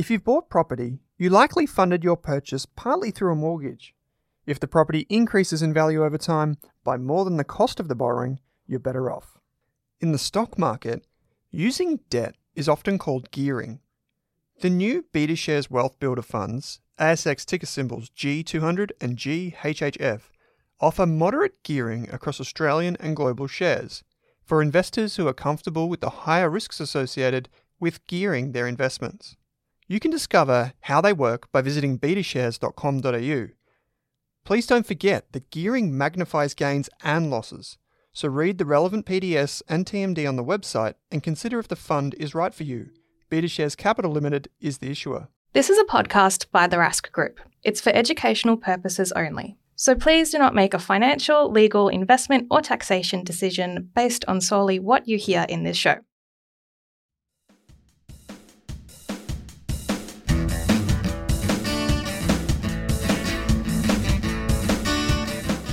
If you've bought property, you likely funded your purchase partly through a mortgage. If the property increases in value over time by more than the cost of the borrowing, you're better off. In the stock market, using debt is often called gearing. The new BetaShares Wealth Builder funds, ASX ticker symbols G200 and GHHF, offer moderate gearing across Australian and global shares for investors who are comfortable with the higher risks associated with gearing their investments. You can discover how they work by visiting betashares.com.au. Please don't forget that gearing magnifies gains and losses, so read the relevant PDS and TMD on the website and consider if the fund is right for you. BetaShares Capital Limited is the issuer. This is a podcast by the Rask Group. It's for educational purposes only. So please do not make a financial, legal, investment, or taxation decision based on solely what you hear in this show.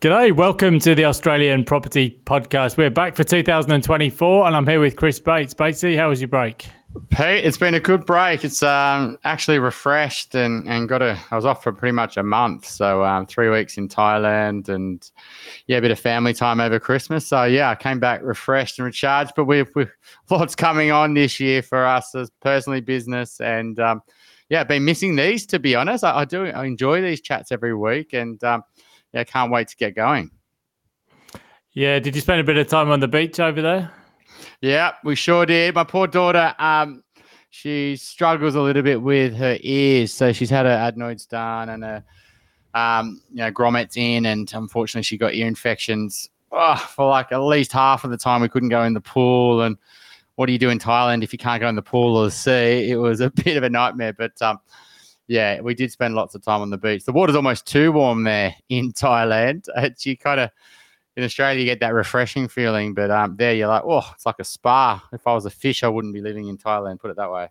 G'day, welcome to the Australian Property Podcast. We're back for 2024, and I'm here with Chris Bates. Batesy, how was your break? Pete, it's been a good break. It's um, actually refreshed and, and got a. I was off for pretty much a month, so um, three weeks in Thailand and yeah, a bit of family time over Christmas. So yeah, I came back refreshed and recharged. But we've, we've lots coming on this year for us as personally business and um, yeah, been missing these to be honest. I, I do I enjoy these chats every week and. Yeah, can't wait to get going. Yeah, did you spend a bit of time on the beach over there? Yeah, we sure did. My poor daughter, um, she struggles a little bit with her ears, so she's had her adenoids done and a um, you know grommets in, and unfortunately she got ear infections. Oh, for like at least half of the time we couldn't go in the pool and what do you do in Thailand if you can't go in the pool or the sea? It was a bit of a nightmare, but um, yeah, we did spend lots of time on the beach. The water's almost too warm there in Thailand. It's you kind of in Australia you get that refreshing feeling, but um, there you're like, oh, it's like a spa. If I was a fish, I wouldn't be living in Thailand. Put it that way.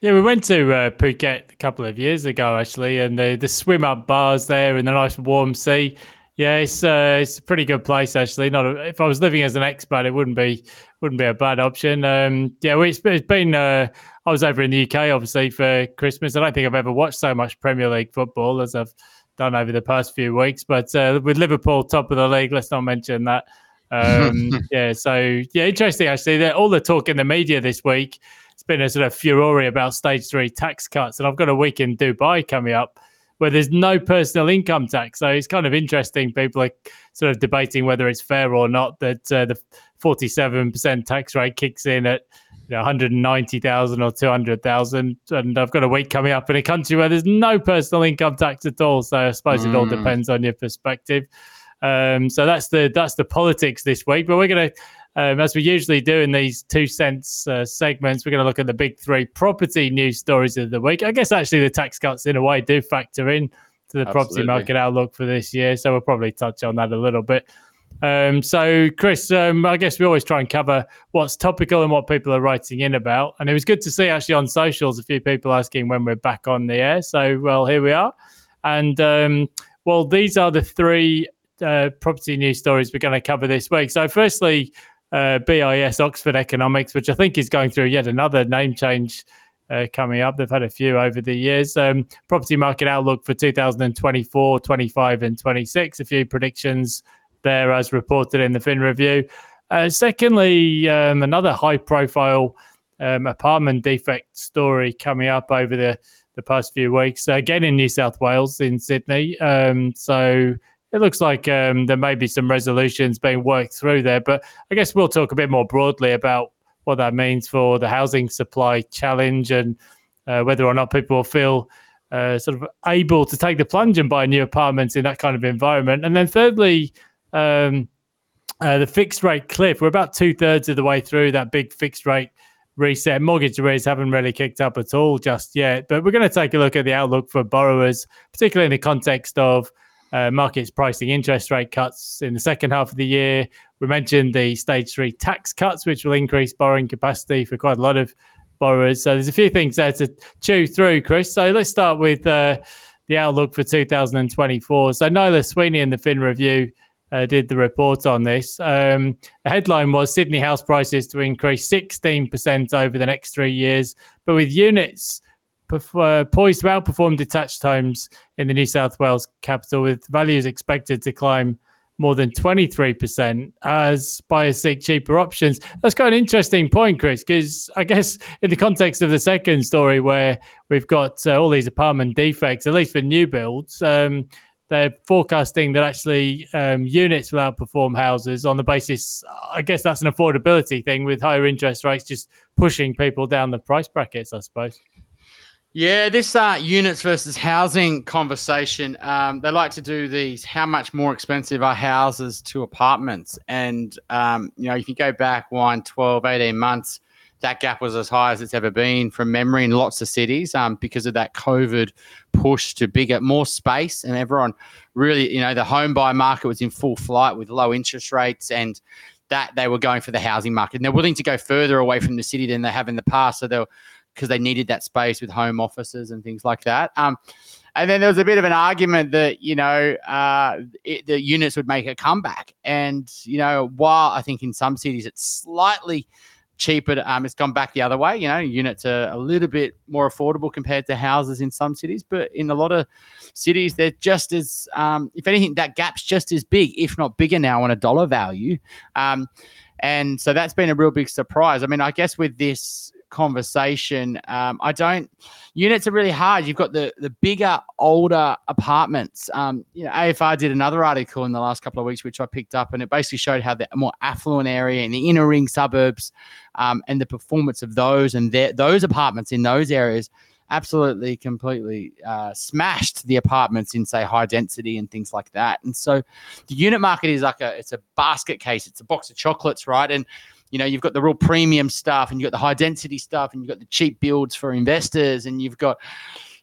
Yeah, we went to uh, Phuket a couple of years ago actually, and the the swim up bars there in the nice warm sea. Yeah, it's uh, it's a pretty good place actually. Not a, if I was living as an expat, it wouldn't be wouldn't be a bad option. Um, yeah, it's, it's been. Uh, I was over in the UK obviously for Christmas. I don't think I've ever watched so much Premier League football as I've done over the past few weeks. But uh, with Liverpool top of the league, let's not mention that. Um, yeah, so yeah, interesting actually. That all the talk in the media this week. It's been a sort of furore about stage three tax cuts, and I've got a week in Dubai coming up where there's no personal income tax. So it's kind of interesting. People are sort of debating whether it's fair or not that uh, the 47% tax rate kicks in at you know, 190,000 or 200,000. And I've got a week coming up in a country where there's no personal income tax at all. So I suppose mm. it all hmm. depends on your perspective. Um, so that's the that's the politics this week. But we're going to, um, as we usually do in these two cents uh, segments, we're going to look at the big three property news stories of the week. I guess actually the tax cuts in a way do factor in to the Absolutely. property market outlook for this year. So we'll probably touch on that a little bit. Um, so, Chris, um, I guess we always try and cover what's topical and what people are writing in about. And it was good to see actually on socials a few people asking when we're back on the air. So, well, here we are. And um, well, these are the three uh, property news stories we're going to cover this week. So, firstly, uh, BIS Oxford Economics, which I think is going through yet another name change. Uh, coming up. They've had a few over the years. Um, property market outlook for 2024, 25, and 26. A few predictions there, as reported in the Fin Review. Uh, secondly, um, another high profile um, apartment defect story coming up over the, the past few weeks, again in New South Wales, in Sydney. Um, so it looks like um, there may be some resolutions being worked through there. But I guess we'll talk a bit more broadly about what that means for the housing supply challenge and uh, whether or not people feel uh, sort of able to take the plunge and buy new apartments in that kind of environment. And then thirdly, um, uh, the fixed rate cliff. We're about two thirds of the way through that big fixed rate reset. Mortgage rates haven't really kicked up at all just yet, but we're going to take a look at the outlook for borrowers, particularly in the context of uh, markets pricing interest rate cuts in the second half of the year. We mentioned the stage three tax cuts, which will increase borrowing capacity for quite a lot of borrowers. So there's a few things there to chew through, Chris. So let's start with uh, the outlook for 2024. So Nila Sweeney in the Fin Review uh, did the report on this. Um, the headline was Sydney house prices to increase 16% over the next three years, but with units uh, poised to outperform detached homes in the New South Wales capital, with values expected to climb more than 23% as buyers seek cheaper options. That's quite an interesting point, Chris, because I guess in the context of the second story where we've got uh, all these apartment defects, at least for new builds, um, they're forecasting that actually um, units will outperform houses on the basis, I guess that's an affordability thing with higher interest rates just pushing people down the price brackets, I suppose. Yeah, this uh, units versus housing conversation, um, they like to do these how much more expensive are houses to apartments? And, um, you know, if you go back one, 12, 18 months, that gap was as high as it's ever been from memory in lots of cities um, because of that COVID push to bigger, more space. And everyone really, you know, the home buy market was in full flight with low interest rates and that they were going for the housing market. And they're willing to go further away from the city than they have in the past. So they're because they needed that space with home offices and things like that. Um, and then there was a bit of an argument that you know uh, it, the units would make a comeback, and you know while I think in some cities it's slightly cheaper. Um, it's gone back the other way. You know, units are a little bit more affordable compared to houses in some cities, but in a lot of cities, they're just as, um, if anything, that gap's just as big, if not bigger now on a dollar value. Um, and so that's been a real big surprise. I mean, I guess with this conversation. Um, I don't. Units are really hard. You've got the the bigger, older apartments. Um, you know, AFR did another article in the last couple of weeks, which I picked up, and it basically showed how the more affluent area in the inner ring suburbs, um, and the performance of those and their, those apartments in those areas absolutely completely uh, smashed the apartments in say high density and things like that and so the unit market is like a it's a basket case it's a box of chocolates right and you know you've got the real premium stuff and you've got the high density stuff and you've got the cheap builds for investors and you've got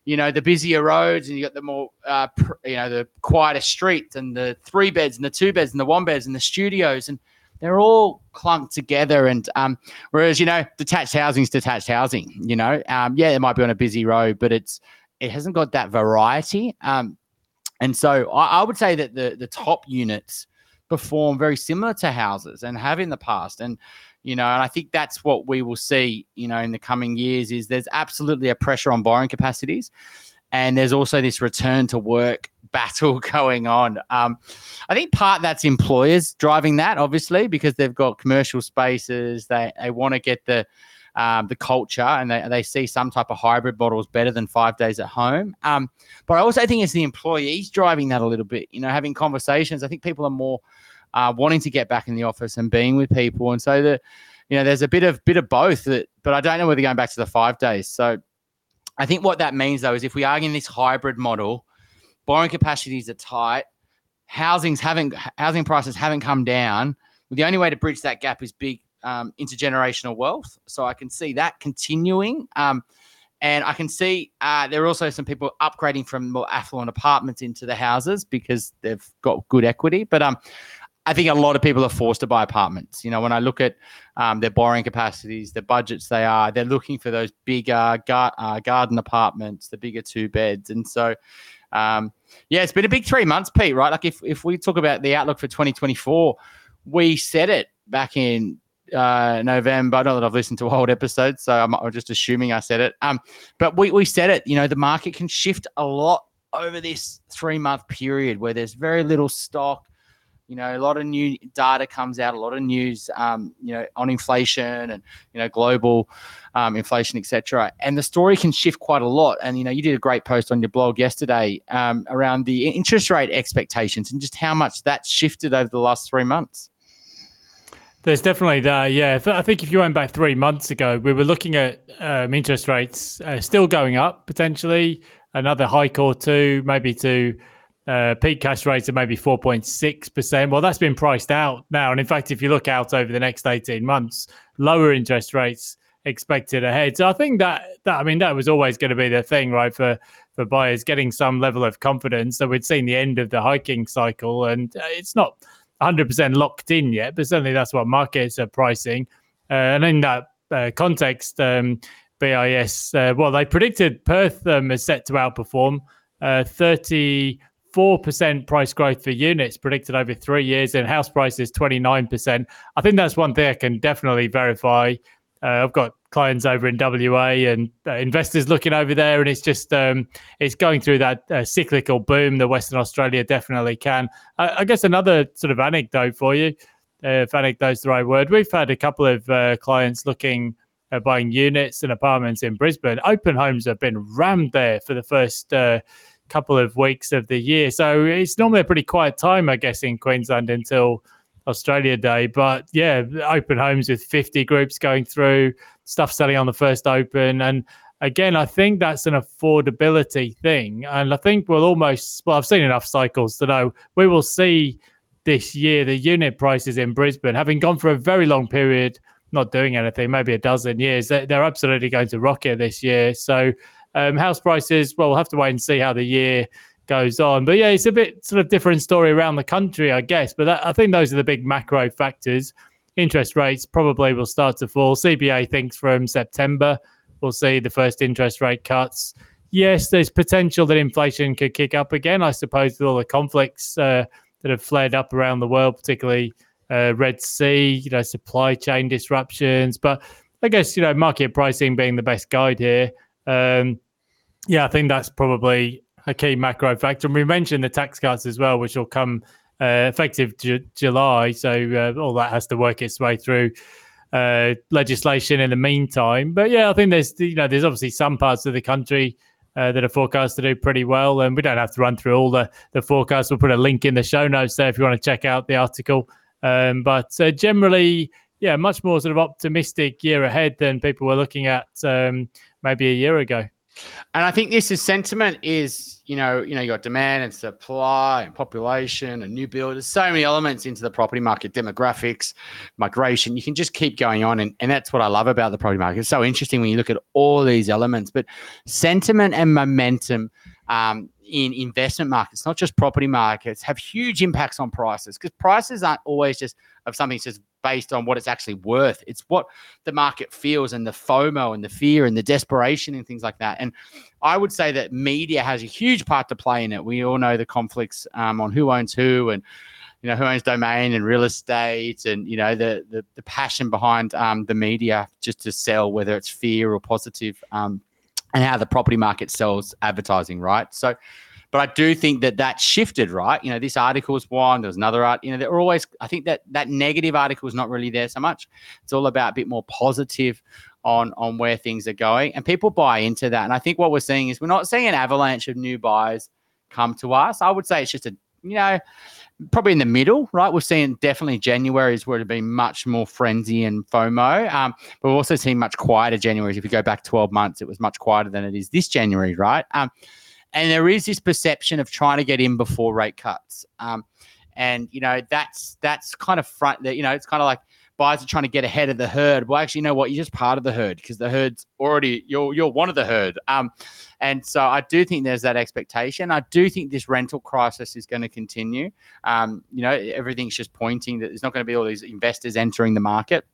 you know the busier roads and you've got the more uh, pr- you know the quieter streets and the three beds and the two beds and the one beds and the studios and they're all clunked together and um, whereas you know detached housing is detached housing you know um, yeah it might be on a busy road but it's it hasn't got that variety um, and so I, I would say that the the top units perform very similar to houses and have in the past. And, you know, and I think that's what we will see, you know, in the coming years is there's absolutely a pressure on borrowing capacities. And there's also this return to work battle going on. Um, I think part that's employers driving that, obviously, because they've got commercial spaces. They, they want to get the, um, the culture and they, they see some type of hybrid model is better than five days at home. Um, but I also think it's the employees driving that a little bit, you know, having conversations. I think people are more uh, wanting to get back in the office and being with people. And so the, you know, there's a bit of bit of both that, but I don't know whether going back to the five days. So I think what that means though is if we are in this hybrid model, borrowing capacities are tight, housing's haven't housing prices haven't come down. The only way to bridge that gap is big um, intergenerational wealth. So I can see that continuing. Um, and I can see uh, there are also some people upgrading from more affluent apartments into the houses because they've got good equity. But um, I think a lot of people are forced to buy apartments. You know, when I look at um, their borrowing capacities, the budgets they are, they're looking for those bigger gar- uh, garden apartments, the bigger two beds. And so, um, yeah, it's been a big three months, Pete, right? Like if, if we talk about the outlook for 2024, we said it back in uh, November. Not that I've listened to old episodes, so I'm, I'm just assuming I said it. Um, but we, we said it, you know, the market can shift a lot over this three month period where there's very little stock you know, a lot of new data comes out, a lot of news, um, you know, on inflation and you know global um, inflation, etc. And the story can shift quite a lot. And you know, you did a great post on your blog yesterday um, around the interest rate expectations and just how much that's shifted over the last three months. There's definitely that. Yeah, I think if you went back three months ago, we were looking at um, interest rates uh, still going up potentially, another hike or two, maybe to uh, peak cash rates of maybe 4.6%. Well, that's been priced out now. And in fact, if you look out over the next 18 months, lower interest rates expected ahead. So I think that, that I mean, that was always going to be the thing, right, for, for buyers getting some level of confidence that we'd seen the end of the hiking cycle. And uh, it's not 100% locked in yet, but certainly that's what markets are pricing. Uh, and in that uh, context, um, BIS, uh, well, they predicted Perth um, is set to outperform. Uh, 30 4% price growth for units predicted over three years and house prices 29%. I think that's one thing I can definitely verify. Uh, I've got clients over in WA and uh, investors looking over there, and it's just um, it's going through that uh, cyclical boom that Western Australia definitely can. I, I guess another sort of anecdote for you, uh, if anecdote's the right word, we've had a couple of uh, clients looking at buying units and apartments in Brisbane. Open homes have been rammed there for the first uh, couple of weeks of the year. So it's normally a pretty quiet time, I guess, in Queensland until Australia Day. But yeah, open homes with 50 groups going through, stuff selling on the first open. And again, I think that's an affordability thing. And I think we'll almost, well, I've seen enough cycles to know we will see this year the unit prices in Brisbane, having gone for a very long period not doing anything, maybe a dozen years, they're absolutely going to rocket this year. So um, house prices, well, we'll have to wait and see how the year goes on. But yeah, it's a bit sort of different story around the country, I guess. But that, I think those are the big macro factors. Interest rates probably will start to fall. CBA thinks from September we'll see the first interest rate cuts. Yes, there's potential that inflation could kick up again. I suppose with all the conflicts uh, that have flared up around the world, particularly uh, Red Sea, you know, supply chain disruptions. But I guess you know, market pricing being the best guide here. Um, yeah, I think that's probably a key macro factor. And we mentioned the tax cuts as well, which will come uh, effective Ju- July. So uh, all that has to work its way through uh, legislation in the meantime. But yeah, I think there's you know there's obviously some parts of the country. Uh, that are forecast to do pretty well, and we don't have to run through all the the forecasts. We'll put a link in the show notes there if you want to check out the article. Um, but uh, generally, yeah, much more sort of optimistic year ahead than people were looking at um, maybe a year ago. And I think this is sentiment is, you know, you know, you got demand and supply and population and new build. There's so many elements into the property market, demographics, migration. You can just keep going on. And, and that's what I love about the property market. It's so interesting when you look at all these elements. But sentiment and momentum um, in investment markets, not just property markets, have huge impacts on prices because prices aren't always just of something just based on what it's actually worth. It's what the market feels and the FOMO and the fear and the desperation and things like that. And I would say that media has a huge part to play in it. We all know the conflicts um, on who owns who and you know who owns domain and real estate and you know the the, the passion behind um, the media just to sell whether it's fear or positive um, and how the property market sells advertising, right? So, but I do think that that shifted, right? You know, this article was one, there was another art. You know, there were always. I think that that negative article is not really there so much. It's all about a bit more positive on on where things are going, and people buy into that. And I think what we're seeing is we're not seeing an avalanche of new buyers come to us. I would say it's just a you know probably in the middle, right? We're seeing definitely January is where it been much more frenzy and FOMO. Um, but we're also seeing much quieter January. If you go back 12 months, it was much quieter than it is this January, right? Um, and there is this perception of trying to get in before rate cuts. Um, and you know that's that's kind of front that you know it's kind of like buyers are trying to get ahead of the herd. Well, actually, you know what? You're just part of the herd because the herd's already you're you're one of the herd. Um, and so I do think there's that expectation. I do think this rental crisis is going to continue. Um, you know, everything's just pointing that there's not going to be all these investors entering the market.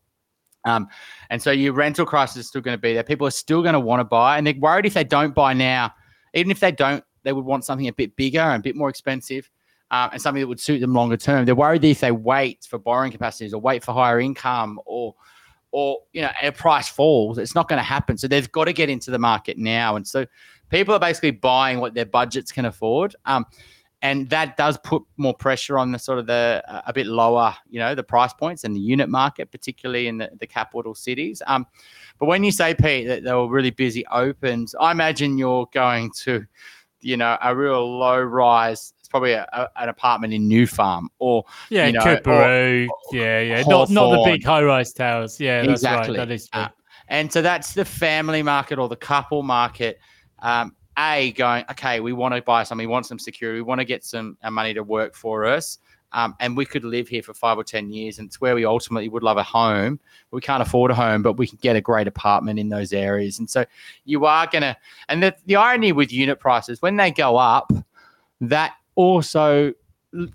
Um, and so your rental crisis is still going to be there. People are still going to want to buy, and they're worried if they don't buy now, even if they don't, they would want something a bit bigger and a bit more expensive um, and something that would suit them longer term. They're worried that if they wait for borrowing capacities or wait for higher income or or you know a price falls, it's not going to happen. So they've got to get into the market now. And so people are basically buying what their budgets can afford. Um, and that does put more pressure on the sort of the uh, a bit lower, you know, the price points and the unit market, particularly in the, the capital cities. Um, but when you say Pete that they were really busy opens, I imagine you're going to, you know, a real low rise It's probably a, a, an apartment in New Farm or yeah, you know, Coorparoo. yeah, yeah, not not the big high rise towers. Yeah, that's exactly. right. That is true. Uh, and so that's the family market or the couple market. Um, a going okay we want to buy something we want some security we want to get some money to work for us um, and we could live here for five or ten years and it's where we ultimately would love a home. We can't afford a home but we can get a great apartment in those areas. And so you are going to and the, the irony with unit prices when they go up that also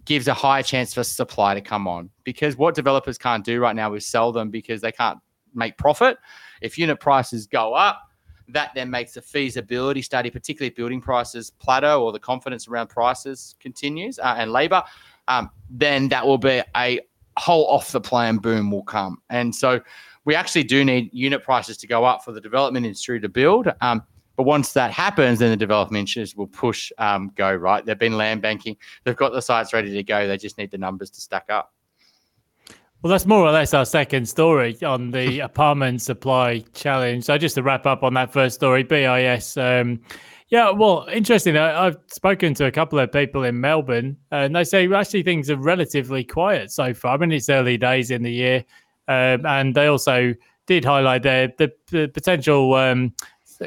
gives a higher chance for supply to come on because what developers can't do right now is sell them because they can't make profit. If unit prices go up that then makes the feasibility study, particularly if building prices plateau or the confidence around prices continues uh, and labor, um, then that will be a whole off the plan boom will come. And so we actually do need unit prices to go up for the development industry to build. Um, but once that happens, then the development industries will push um, go, right? They've been land banking, they've got the sites ready to go. They just need the numbers to stack up. Well, that's more or less our second story on the apartment supply challenge. So, just to wrap up on that first story, BIS. Um, yeah, well, interesting. I, have spoken to a couple of people in Melbourne, and they say actually things are relatively quiet so far. I mean, it's early days in the year, um, and they also did highlight the, the, the potential um,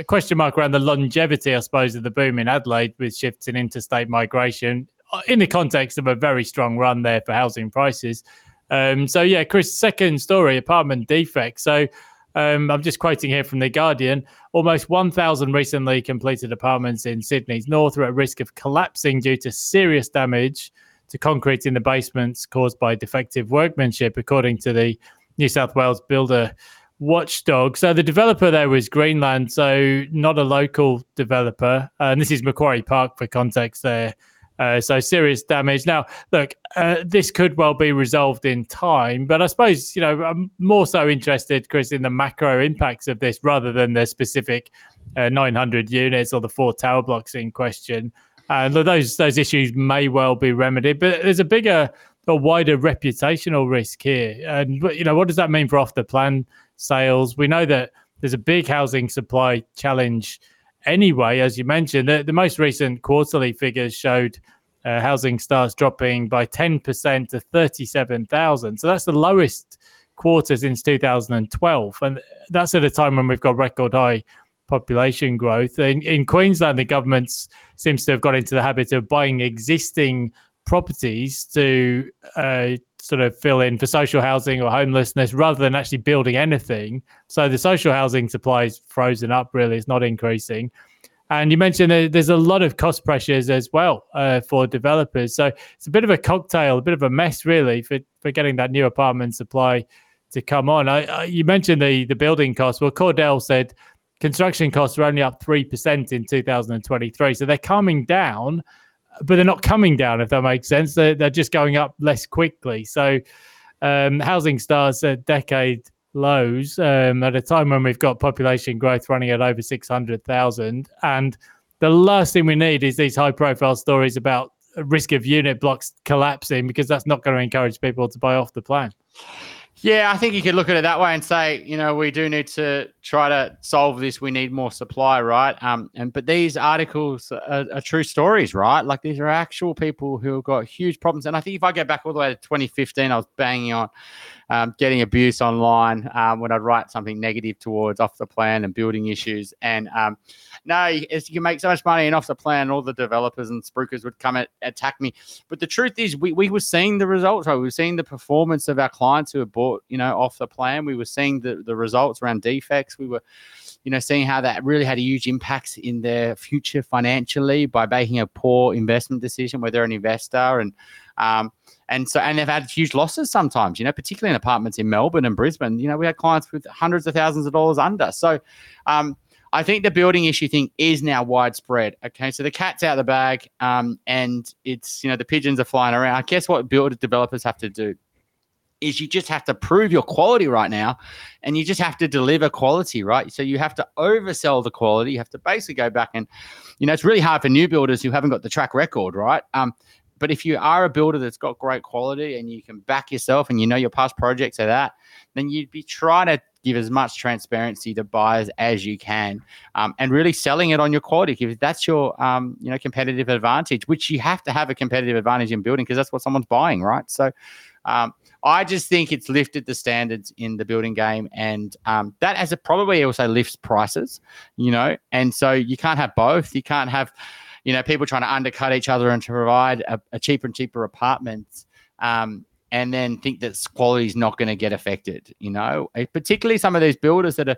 question mark around the longevity, I suppose, of the boom in Adelaide with shifts in interstate migration uh, in the context of a very strong run there for housing prices. Um, so yeah, Chris, second story, apartment defect. So um, I'm just quoting here from the Guardian. Almost 1,000 recently completed apartments in Sydney's north are at risk of collapsing due to serious damage to concrete in the basements caused by defective workmanship, according to the New South Wales builder watchdog. So the developer there was Greenland, so not a local developer. and this is Macquarie Park for context there. Uh, so serious damage. Now, look, uh, this could well be resolved in time, but I suppose you know I'm more so interested, Chris, in the macro impacts of this rather than the specific uh, 900 units or the four tower blocks in question. And those those issues may well be remedied, but there's a bigger, a wider reputational risk here. And you know, what does that mean for off the plan sales? We know that there's a big housing supply challenge anyway, as you mentioned, the, the most recent quarterly figures showed uh, housing starts dropping by 10% to 37,000. So that's the lowest quarter since 2012. And that's at a time when we've got record high population growth. In, in Queensland, the government seems to have got into the habit of buying existing properties to uh, sort of fill in for social housing or homelessness rather than actually building anything. So the social housing supply is frozen up, really, it's not increasing. And you mentioned there's a lot of cost pressures as well uh, for developers. So it's a bit of a cocktail, a bit of a mess, really, for, for getting that new apartment supply to come on. I, I, you mentioned the, the building costs. Well, Cordell said construction costs are only up 3% in 2023. So they're coming down but they're not coming down, if that makes sense. They're, they're just going up less quickly. So, um, housing starts at decade lows um, at a time when we've got population growth running at over 600,000. And the last thing we need is these high profile stories about risk of unit blocks collapsing because that's not going to encourage people to buy off the plan. Yeah, I think you could look at it that way and say, you know, we do need to try to solve this. We need more supply, right? Um, and but these articles are, are, true stories, right? Like these are actual people who have got huge problems. And I think if I go back all the way to 2015, I was banging on um, getting abuse online um, when I'd write something negative towards off the plan and building issues. And um, no, you can make so much money and off the plan, all the developers and spruikers would come at attack me. But the truth is, we, we were seeing the results. Right? We were seeing the performance of our clients who had bought, you know, off the plan. We were seeing the, the results around defects. We were you know, seeing how that really had a huge impact in their future financially by making a poor investment decision where they're an investor and um, and so and they've had huge losses sometimes, you know, particularly in apartments in Melbourne and Brisbane. You know, we had clients with hundreds of thousands of dollars under. So um, I think the building issue thing is now widespread. Okay, so the cat's out of the bag, um, and it's you know the pigeons are flying around. I guess what builder developers have to do is you just have to prove your quality right now, and you just have to deliver quality, right? So you have to oversell the quality. You have to basically go back and, you know, it's really hard for new builders who haven't got the track record, right? Um, but if you are a builder that's got great quality and you can back yourself and you know your past projects are that, then you'd be trying to give as much transparency to buyers as you can, um, and really selling it on your quality. If that's your um, you know competitive advantage, which you have to have a competitive advantage in building because that's what someone's buying, right? So. Um, I just think it's lifted the standards in the building game, and um, that has a probably also lifts prices, you know. And so you can't have both. You can't have, you know, people trying to undercut each other and to provide a, a cheaper and cheaper apartments. Um, and then think that quality is not going to get affected, you know, particularly some of these builders that are,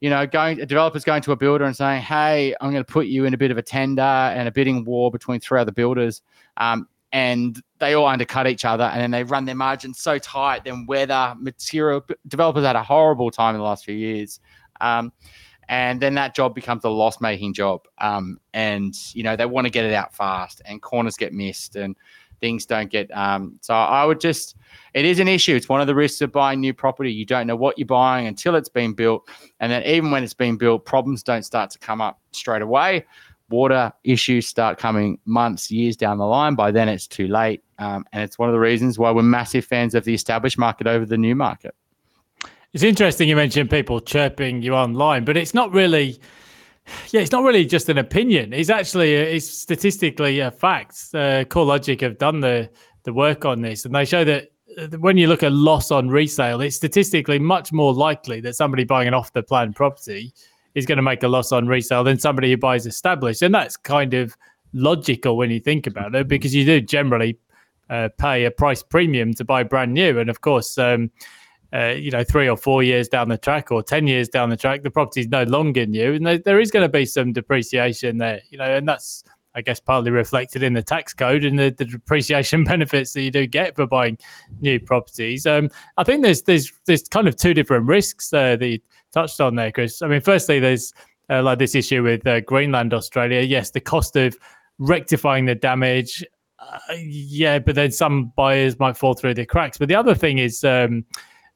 you know, going a developer's going to a builder and saying, "Hey, I'm going to put you in a bit of a tender and a bidding war between three other builders," um, and they all undercut each other, and then they run their margins so tight. Then weather, material, developers had a horrible time in the last few years. Um, and then that job becomes a loss-making job, um, and you know they want to get it out fast, and corners get missed, and things don't get. Um, so I would just, it is an issue. It's one of the risks of buying new property. You don't know what you're buying until it's been built, and then even when it's been built, problems don't start to come up straight away. Water issues start coming months, years down the line. By then, it's too late, um, and it's one of the reasons why we're massive fans of the established market over the new market. It's interesting you mentioned people chirping you online, but it's not really yeah, it's not really just an opinion. It's actually it's statistically a fact. Uh, CoreLogic have done the the work on this, and they show that uh, when you look at loss on resale, it's statistically much more likely that somebody buying an off the plan property is going to make a loss on resale than somebody who buys established, and that's kind of logical when you think about it, because you do generally uh, pay a price premium to buy brand new, and of course. Um, uh, you know, three or four years down the track or 10 years down the track, the property is no longer new. And there, there is going to be some depreciation there, you know, and that's, I guess, partly reflected in the tax code and the, the depreciation benefits that you do get for buying new properties. Um, I think there's, there's, there's kind of two different risks uh, that you touched on there, Chris. I mean, firstly, there's uh, like this issue with uh, Greenland, Australia. Yes, the cost of rectifying the damage. Uh, yeah, but then some buyers might fall through the cracks. But the other thing is, um,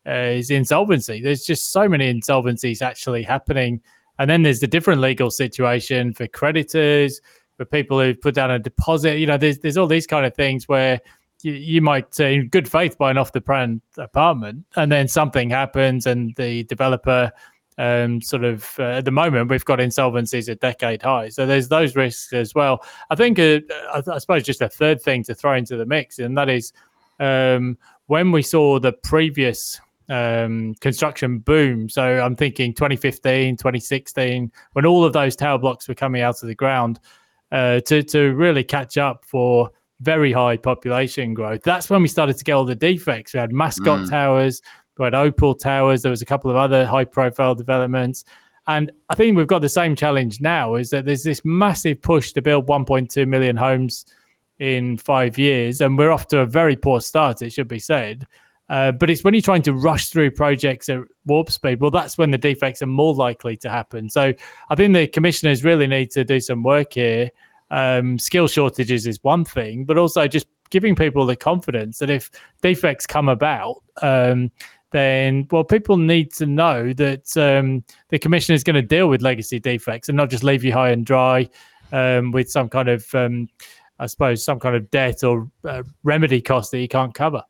is insolvency. There's just so many insolvencies actually happening. And then there's the different legal situation for creditors, for people who put down a deposit. You know, there's there's all these kind of things where you, you might, uh, in good faith, buy an off the plan apartment, and then something happens, and the developer um, sort of uh, at the moment we've got insolvencies at decade high. So there's those risks as well. I think uh, I, I, suppose just a third thing to throw into the mix, and that is um, when we saw the previous um, construction boom. So I'm thinking 2015, 2016, when all of those tower blocks were coming out of the ground uh, to, to really catch up for very high population growth. That's when we started to get all the defects. We had mascot mm. towers, we had Opal towers, there was a couple of other high profile developments. And I think we've got the same challenge now is that there's this massive push to build 1.2 million homes in five years. And we're off to a very poor start, it should be said. Uh, but it's when you're trying to rush through projects at warp speed, well, that's when the defects are more likely to happen. So I think the commissioners really need to do some work here. Um, skill shortages is one thing, but also just giving people the confidence that if defects come about, um, then well, people need to know that um, the commissioner is going to deal with legacy defects and not just leave you high and dry um, with some kind of, um, I suppose, some kind of debt or uh, remedy cost that you can't cover.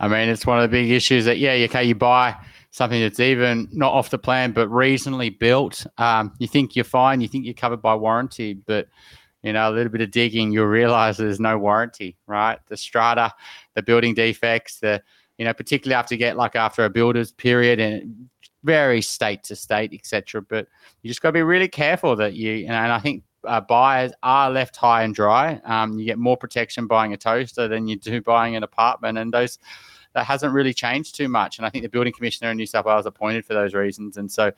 I mean, it's one of the big issues that, yeah, okay, you buy something that's even not off the plan, but reasonably built. Um, you think you're fine, you think you're covered by warranty, but you know, a little bit of digging, you'll realize there's no warranty, right? The strata, the building defects, the, you know, particularly after get like after a builder's period and very state to state, etc. But you just got to be really careful that you, you know, and I think uh, buyers are left high and dry. Um, you get more protection buying a toaster than you do buying an apartment, and those that hasn't really changed too much. And I think the building commissioner in New South Wales appointed for those reasons. And so,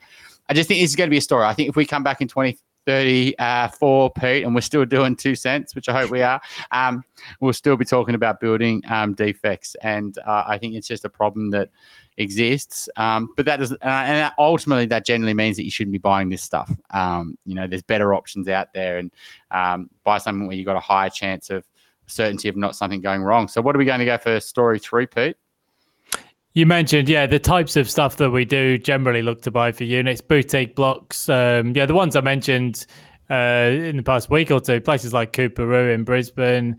I just think this is going to be a story. I think if we come back in 2034, uh, Pete, and we're still doing two cents, which I hope we are, um, we'll still be talking about building um, defects. And uh, I think it's just a problem that exists. Um, but that does, uh, and ultimately, that generally means that you shouldn't be buying this stuff. Um, you know, there's better options out there, and um, buy something where you've got a higher chance of certainty of not something going wrong. So, what are we going to go for story three, Pete? You mentioned, yeah, the types of stuff that we do generally look to buy for units, boutique blocks. Um, yeah, the ones I mentioned uh, in the past week or two, places like Coorparoo in Brisbane,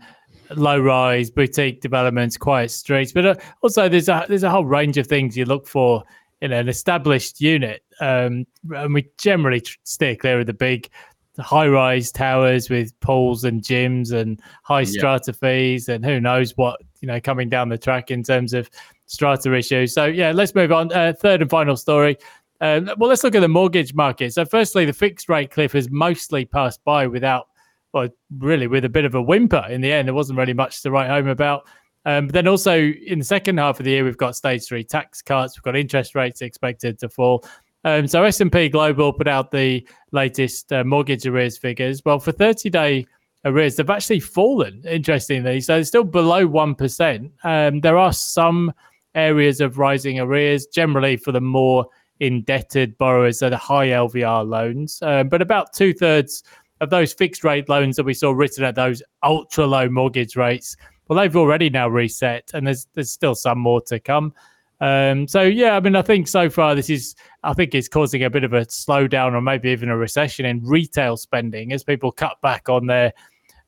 low rise boutique developments, quiet streets. But uh, also, there's a there's a whole range of things you look for in an established unit, um, and we generally steer clear of the big high rise towers with pools and gyms and high strata yeah. fees and who knows what you know coming down the track in terms of strata issues. So yeah, let's move on. Uh, third and final story. Um, well, let's look at the mortgage market. So, firstly, the fixed rate cliff has mostly passed by without, well, really with a bit of a whimper in the end. There wasn't really much to write home about. Um, but then also in the second half of the year, we've got stage three tax cuts. We've got interest rates expected to fall. Um, so S&P Global put out the latest uh, mortgage arrears figures. Well, for 30-day arrears, they've actually fallen, interestingly. So still below 1%. Um, there are some areas of rising arrears, generally for the more indebted borrowers, so the high LVR loans. Um, but about two thirds of those fixed rate loans that we saw written at those ultra low mortgage rates, well, they've already now reset, and there's there's still some more to come. Um, so yeah, I mean, I think so far this is, I think it's causing a bit of a slowdown or maybe even a recession in retail spending as people cut back on their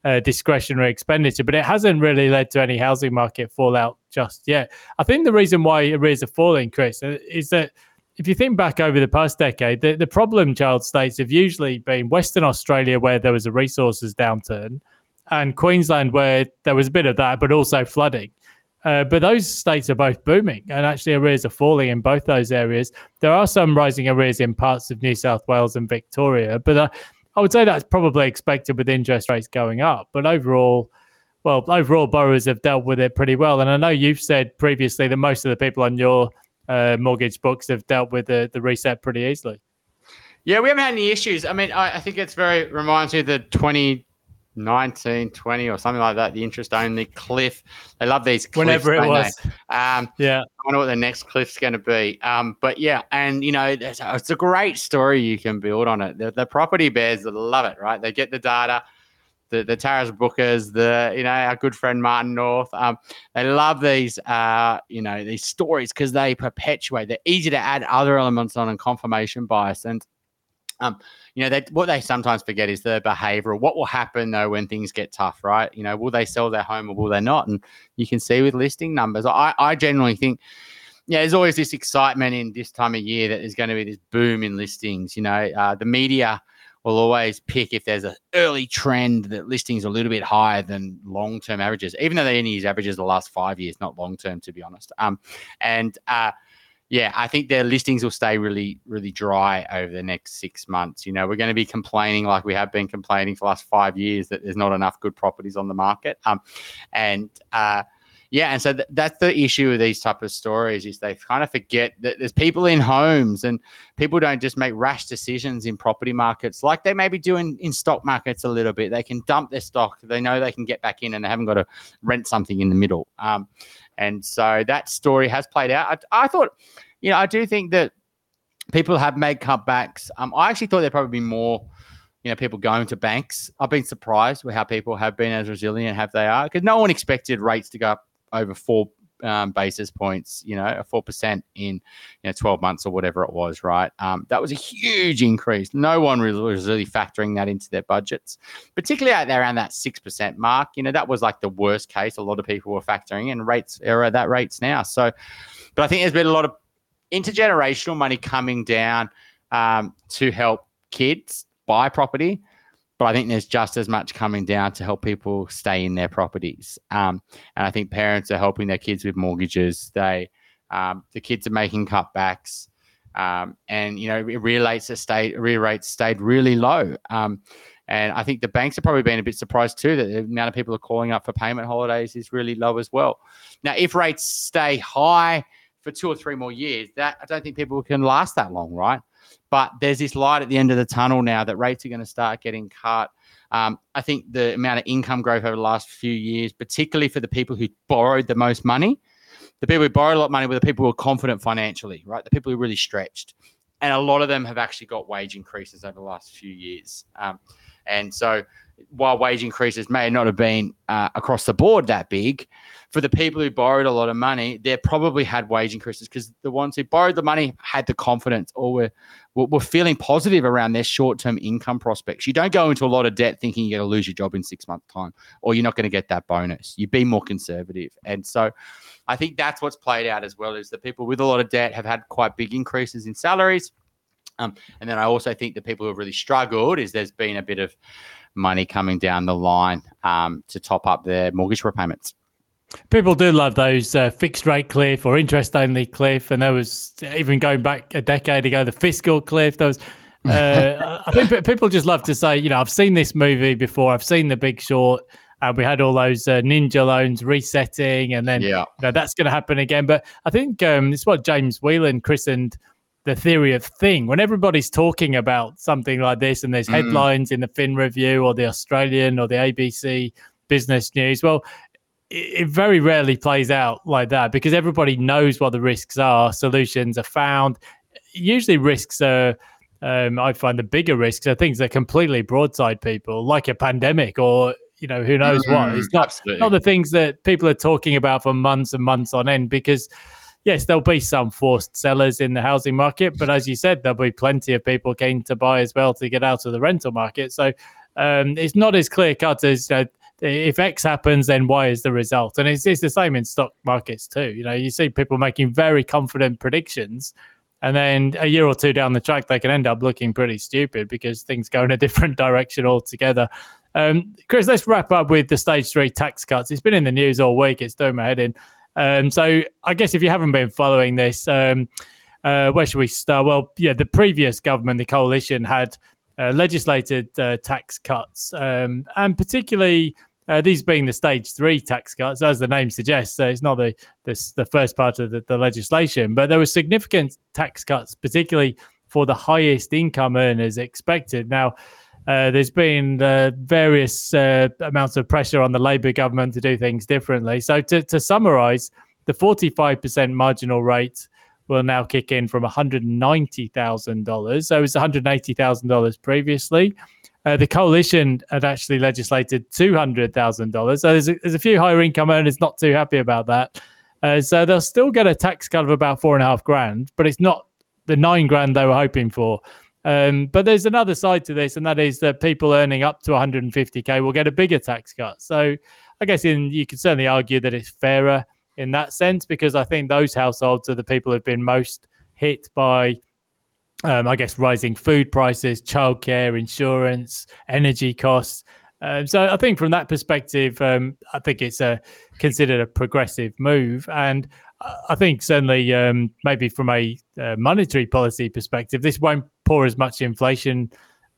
uh, discretionary expenditure, but it hasn't really led to any housing market fallout just yet. I think the reason why arrears are falling, Chris, uh, is that if you think back over the past decade, the, the problem child states have usually been Western Australia, where there was a resources downturn, and Queensland, where there was a bit of that, but also flooding. Uh, but those states are both booming, and actually arrears are falling in both those areas. There are some rising arrears in parts of New South Wales and Victoria, but uh, I would say that's probably expected with interest rates going up. But overall, well, overall borrowers have dealt with it pretty well. And I know you've said previously that most of the people on your uh, mortgage books have dealt with the, the reset pretty easily. Yeah, we haven't had any issues. I mean, I, I think it's very reminds me of the 2019, 20 or something like that, the interest only cliff. They love these cliffs. Whenever it was. Um, yeah. I wonder what the next cliff's going to be. Um, but yeah, and you know, it's, it's, a great story you can build on it. The, the property bears love it, right? They get the data the the Tarric Brookers, the you know our good friend Martin North. Um, they love these uh, you know these stories because they perpetuate. They're easy to add other elements on and confirmation bias. And um, you know, they, what they sometimes forget is the behavioral. What will happen though when things get tough, right? You know, will they sell their home or will they not? And you can see with listing numbers. I I generally think yeah, there's always this excitement in this time of year that there's going to be this boom in listings. You know, uh, the media will always pick if there's an early trend that listings are a little bit higher than long term averages, even though they only use averages the last five years, not long term, to be honest. Um, and uh, yeah, I think their listings will stay really, really dry over the next six months. You know, we're going to be complaining like we have been complaining for the last five years that there's not enough good properties on the market. Um, and uh, yeah, and so th- that's the issue with these type of stories is they kind of forget that there's people in homes and people don't just make rash decisions in property markets like they maybe do in, in stock markets a little bit. They can dump their stock. They know they can get back in and they haven't got to rent something in the middle. Um, and so that story has played out. I, I thought, you know, I do think that people have made cutbacks. Um, I actually thought there'd probably be more you know, people going to banks. I've been surprised with how people have been as resilient have they are because no one expected rates to go up over four um, basis points, you know, a four percent in you know twelve months or whatever it was, right? Um, that was a huge increase. No one really was really factoring that into their budgets, particularly out there around that six percent mark. You know, that was like the worst case. A lot of people were factoring in rates at that rates now. So, but I think there's been a lot of intergenerational money coming down um, to help kids buy property but I think there's just as much coming down to help people stay in their properties. Um, and I think parents are helping their kids with mortgages. They, um, the kids are making cutbacks, um, and you know, real rates stayed, real rates stayed really low. Um, and I think the banks have probably been a bit surprised too that the amount of people are calling up for payment holidays is really low as well. Now, if rates stay high for two or three more years, that I don't think people can last that long, right? But there's this light at the end of the tunnel now that rates are going to start getting cut. Um, I think the amount of income growth over the last few years, particularly for the people who borrowed the most money, the people who borrowed a lot of money were the people who were confident financially, right? The people who really stretched. And a lot of them have actually got wage increases over the last few years. Um, and so while wage increases may not have been uh, across the board that big, for the people who borrowed a lot of money, they probably had wage increases because the ones who borrowed the money had the confidence or were, were, feeling positive around their short term income prospects. You don't go into a lot of debt thinking you're going to lose your job in six months' time or you're not going to get that bonus. You'd be more conservative. And so I think that's what's played out as well is the people with a lot of debt have had quite big increases in salaries. Um, and then I also think the people who have really struggled is there's been a bit of money coming down the line um, to top up their mortgage repayments. People do love those uh, fixed rate cliff or interest only cliff, and there was even going back a decade ago the fiscal cliff. Those, uh, I think people just love to say, you know, I've seen this movie before. I've seen The Big Short, and we had all those uh, ninja loans resetting, and then Yeah. you know, that's going to happen again. But I think um, it's what James Whelan christened the theory of thing. When everybody's talking about something like this, and there's Mm. headlines in the Fin Review or the Australian or the ABC Business News, well, it, it very rarely plays out like that because everybody knows what the risks are. Solutions are found. Usually, risks are. Um, I find the bigger risks are things that completely broadside people, like a pandemic or you know who knows what. Mm, It's not absolutely. not the things that people are talking about for months and months on end because yes there'll be some forced sellers in the housing market but as you said there'll be plenty of people keen to buy as well to get out of the rental market so um, it's not as clear cut as if X happens, then Y is the result, and it's, it's the same in stock markets too. You know, you see people making very confident predictions, and then a year or two down the track, they can end up looking pretty stupid because things go in a different direction altogether. Um, Chris, let's wrap up with the stage three tax cuts. It's been in the news all week. It's doing my head in. Um, so I guess if you haven't been following this, um, uh, where should we start? Well, yeah, the previous government, the coalition, had uh, legislated uh, tax cuts, um, and particularly uh, these being the stage three tax cuts, as the name suggests. So it's not the this, the first part of the, the legislation, but there were significant tax cuts, particularly for the highest income earners expected. Now, uh, there's been uh, various uh, amounts of pressure on the Labor government to do things differently. So, to, to summarise, the 45% marginal rate will now kick in from $190,000. So, it was $180,000 previously. Uh, the coalition had actually legislated $200,000. So, there's a, there's a few higher income earners not too happy about that. Uh, so, they'll still get a tax cut of about four and a half grand, but it's not the nine grand they were hoping for. Um, but there's another side to this, and that is that people earning up to 150k will get a bigger tax cut. So I guess in, you could certainly argue that it's fairer in that sense because I think those households are the people who've been most hit by, um, I guess, rising food prices, childcare, insurance, energy costs. Um, so I think from that perspective, um, I think it's a considered a progressive move, and I think certainly um, maybe from a uh, monetary policy perspective, this won't pour as much inflation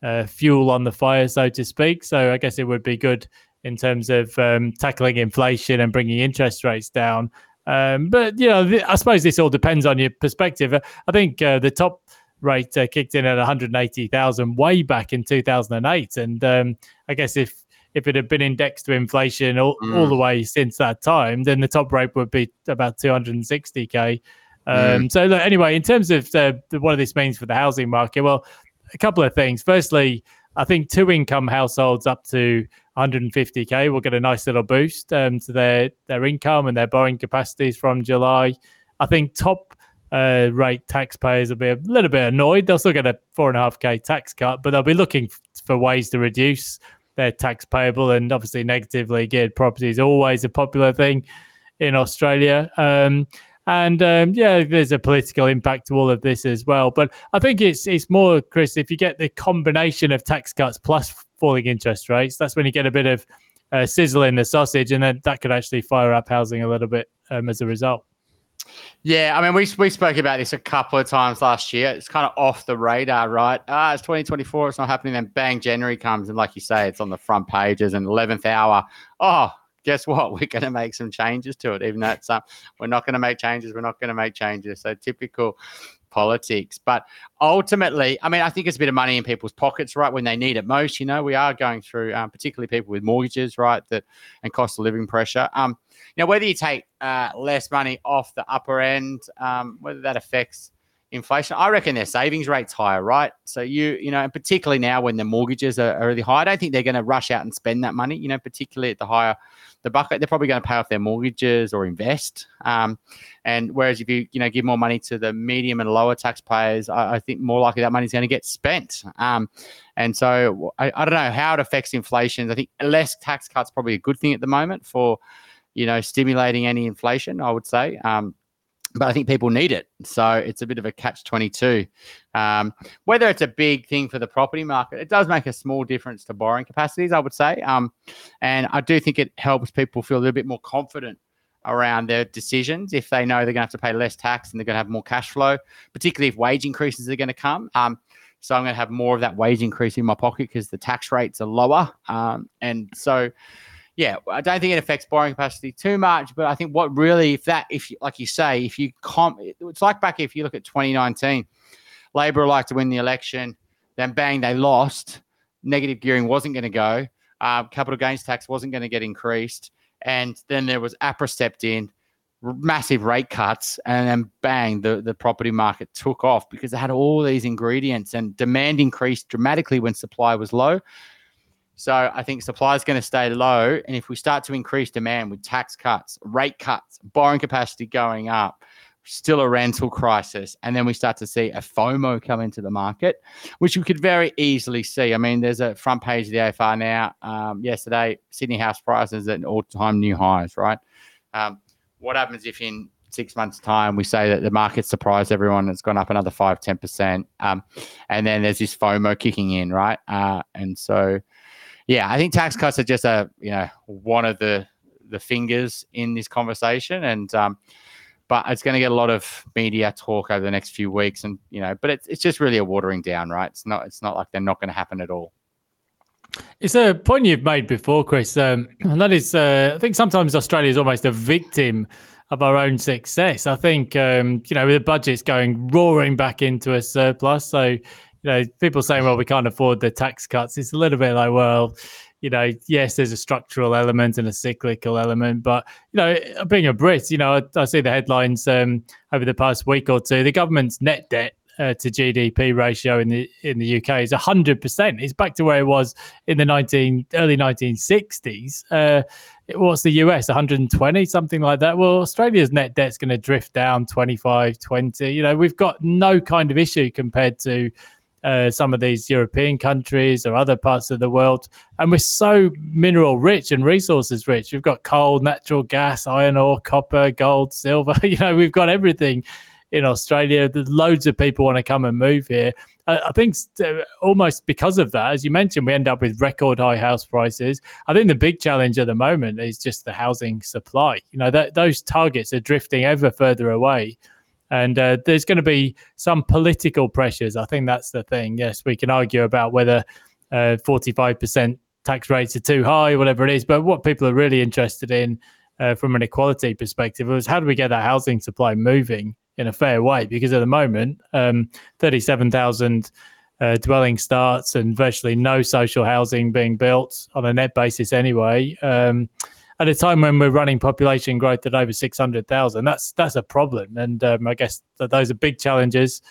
uh, fuel on the fire, so to speak. So I guess it would be good in terms of um, tackling inflation and bringing interest rates down. Um, but you know, th- I suppose this all depends on your perspective. I think uh, the top rate uh, kicked in at 180,000 way back in 2008, and um, I guess if if it had been indexed to inflation all, Mm. all the way since that time, then the top rate would be about 260k. Um, So look, anyway, in terms of the, the, what this means for the housing market, well, a couple of things. Firstly, I think two income households up to 150k will get a nice little boost um, to their their income and their borrowing capacities from July. I think top uh, rate taxpayers will be a little bit annoyed. They'll still get a four and a half k tax cut, but they'll be looking f- for ways to reduce their tax payable. And obviously, negatively geared property is always a popular thing in Australia. Um, and um, yeah, there's a political impact to all of this as well. But I think it's it's more, Chris, if you get the combination of tax cuts plus falling interest rates, that's when you get a bit of uh, sizzle in the sausage, and then that could actually fire up housing a little bit um, as a result. Yeah, I mean, we we spoke about this a couple of times last year. It's kind of off the radar, right? Ah, it's 2024. It's not happening. Then bang, January comes, and like you say, it's on the front pages and 11th hour. Oh, guess what? We're going to make some changes to it. Even though it's uh, we're not going to make changes. We're not going to make changes. So typical politics. But ultimately, I mean, I think it's a bit of money in people's pockets, right, when they need it most. You know, we are going through, um, particularly people with mortgages, right, that and cost of living pressure. Um, you know, whether you take uh, less money off the upper end, um, whether that affects inflation, I reckon their savings rate's higher, right? So you, you know, and particularly now when the mortgages are, are really high, I don't think they're going to rush out and spend that money. You know, particularly at the higher the bucket, they're probably going to pay off their mortgages or invest. Um, and whereas if you, you know, give more money to the medium and lower taxpayers, I, I think more likely that money's going to get spent. Um, and so I, I don't know how it affects inflation. I think less tax cuts probably a good thing at the moment for you know, stimulating any inflation, I would say. Um, but I think people need it. So it's a bit of a catch 22. Um, whether it's a big thing for the property market, it does make a small difference to borrowing capacities, I would say. Um, and I do think it helps people feel a little bit more confident around their decisions if they know they're going to have to pay less tax and they're going to have more cash flow, particularly if wage increases are going to come. Um, so I'm going to have more of that wage increase in my pocket because the tax rates are lower. Um, and so, yeah, I don't think it affects borrowing capacity too much. But I think what really, if that, if you, like you say, if you comp, it's like back if you look at 2019, Labor like to win the election, then bang, they lost. Negative gearing wasn't going to go. Uh, capital gains tax wasn't going to get increased. And then there was APRA stepped in, massive rate cuts, and then bang, the, the property market took off because it had all these ingredients and demand increased dramatically when supply was low. So I think supply is going to stay low. And if we start to increase demand with tax cuts, rate cuts, borrowing capacity going up, still a rental crisis, and then we start to see a FOMO come into the market, which we could very easily see. I mean, there's a front page of the AFR now. Um, yesterday, Sydney house prices at all-time new highs. Right. Um, what happens if in six months' time we say that the market surprised everyone? It's gone up another five, ten percent, um, and then there's this FOMO kicking in, right? Uh, and so, yeah, I think tax cuts are just a you know one of the the fingers in this conversation, and um, but it's going to get a lot of media talk over the next few weeks, and you know, but it's it's just really a watering down, right? It's not it's not like they're not going to happen at all. It's a point you've made before, Chris, um, and that is, uh, I think sometimes Australia is almost a victim of our own success. I think, um, you know, with the budgets going roaring back into a surplus, so you know, people saying, "Well, we can't afford the tax cuts." It's a little bit like, well, you know, yes, there's a structural element and a cyclical element, but you know, being a Brit, you know, I, I see the headlines um, over the past week or two. The government's net debt uh, to GDP ratio in the in the UK is hundred percent. It's back to where it was in the nineteen early nineteen sixties. Uh, what's the US 120 something like that well australia's net debt's going to drift down 25 20 you know we've got no kind of issue compared to uh, some of these European countries or other parts of the world. And we're so mineral rich and resources rich. We've got coal, natural gas, iron ore, copper, gold, silver. You know, we've got everything in Australia. There's loads of people want to come and move here. I think uh, almost because of that, as you mentioned, we end up with record high house prices. I think the big challenge at the moment is just the housing supply. You know, that, those targets are drifting ever further away. And uh, there's going to be some political pressures. I think that's the thing. Yes, we can argue about whether uh, 45% tax rates are too high, whatever it is. But what people are really interested in uh, from an equality perspective was how do we get that housing supply moving in a fair way? Because at the moment, um, 37,000 uh, dwelling starts and virtually no social housing being built on a net basis anyway. Um, at a time when we're running population growth at over 600,000, that's that's a problem. And um, I guess that those are big challenges.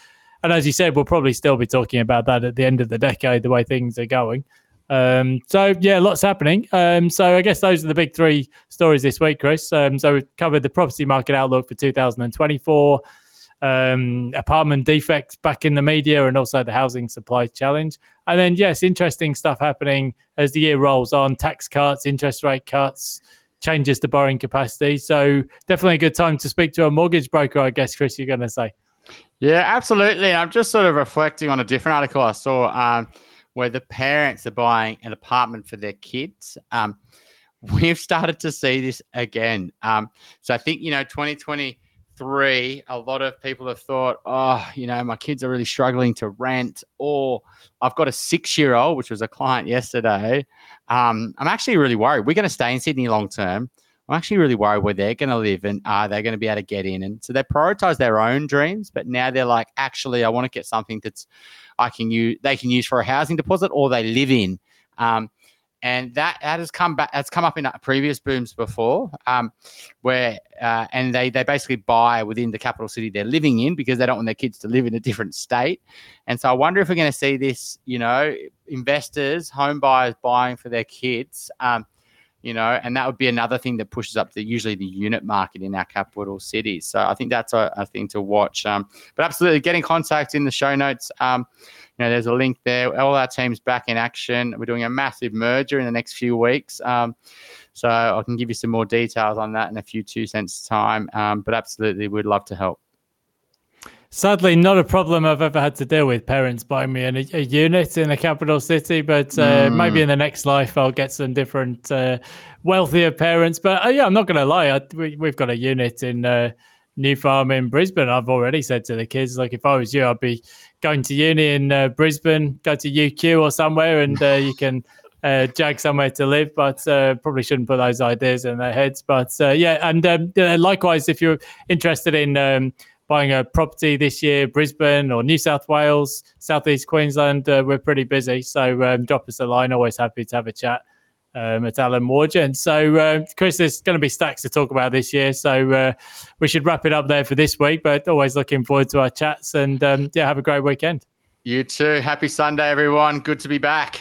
And as you said, we'll probably still be talking about that at the end of the decade, the way things are going. Um, so yeah, lots happening. Um, so I guess those are the big three stories this week, Chris. Um, so we've covered the property market outlook for 2024, um, apartment defects back in the media, and also the housing supply challenge. And then yes, interesting stuff happening as the year rolls on: tax cuts, interest rate cuts, changes to borrowing capacity. So definitely a good time to speak to a mortgage broker, I guess, Chris. You're going to say. Yeah, absolutely. I'm just sort of reflecting on a different article I saw. Um, where the parents are buying an apartment for their kids. Um, we've started to see this again. Um, so I think, you know, 2023, a lot of people have thought, oh, you know, my kids are really struggling to rent, or I've got a six year old, which was a client yesterday. Um, I'm actually really worried. We're going to stay in Sydney long term. I'm actually really worried where they're going to live and are they going to be able to get in? And so they prioritize their own dreams, but now they're like, actually, I want to get something that's I can use they can use for a housing deposit or they live in. Um, and that that has come back. That's come up in uh, previous booms before, um, where uh, and they they basically buy within the capital city they're living in because they don't want their kids to live in a different state. And so I wonder if we're going to see this. You know, investors, home buyers buying for their kids. Um, you know, and that would be another thing that pushes up the usually the unit market in our capital cities. So I think that's a, a thing to watch. Um, but absolutely, get in contact in the show notes. Um, you know, there's a link there. All our teams back in action. We're doing a massive merger in the next few weeks. Um, so I can give you some more details on that in a few two cents time. Um, but absolutely, we'd love to help. Sadly not a problem I've ever had to deal with. Parents buying me a, a unit in a capital city, but uh, mm. maybe in the next life I'll get some different uh, wealthier parents. But uh, yeah, I'm not going to lie. I, we, have got a unit in uh, New Farm in Brisbane. I've already said to the kids, like if I was you, I'd be going to uni in uh, Brisbane, go to UQ or somewhere, and uh, you can. Uh, jag somewhere to live, but uh, probably shouldn't put those ideas in their heads. But uh, yeah, and um, likewise, if you're interested in um, buying a property this year, Brisbane or New South Wales, Southeast Queensland, uh, we're pretty busy. So um, drop us a line. Always happy to have a chat um, at AllenWargent. So, uh, Chris, there's going to be stacks to talk about this year. So uh, we should wrap it up there for this week. But always looking forward to our chats. And um, yeah, have a great weekend. You too. Happy Sunday, everyone. Good to be back.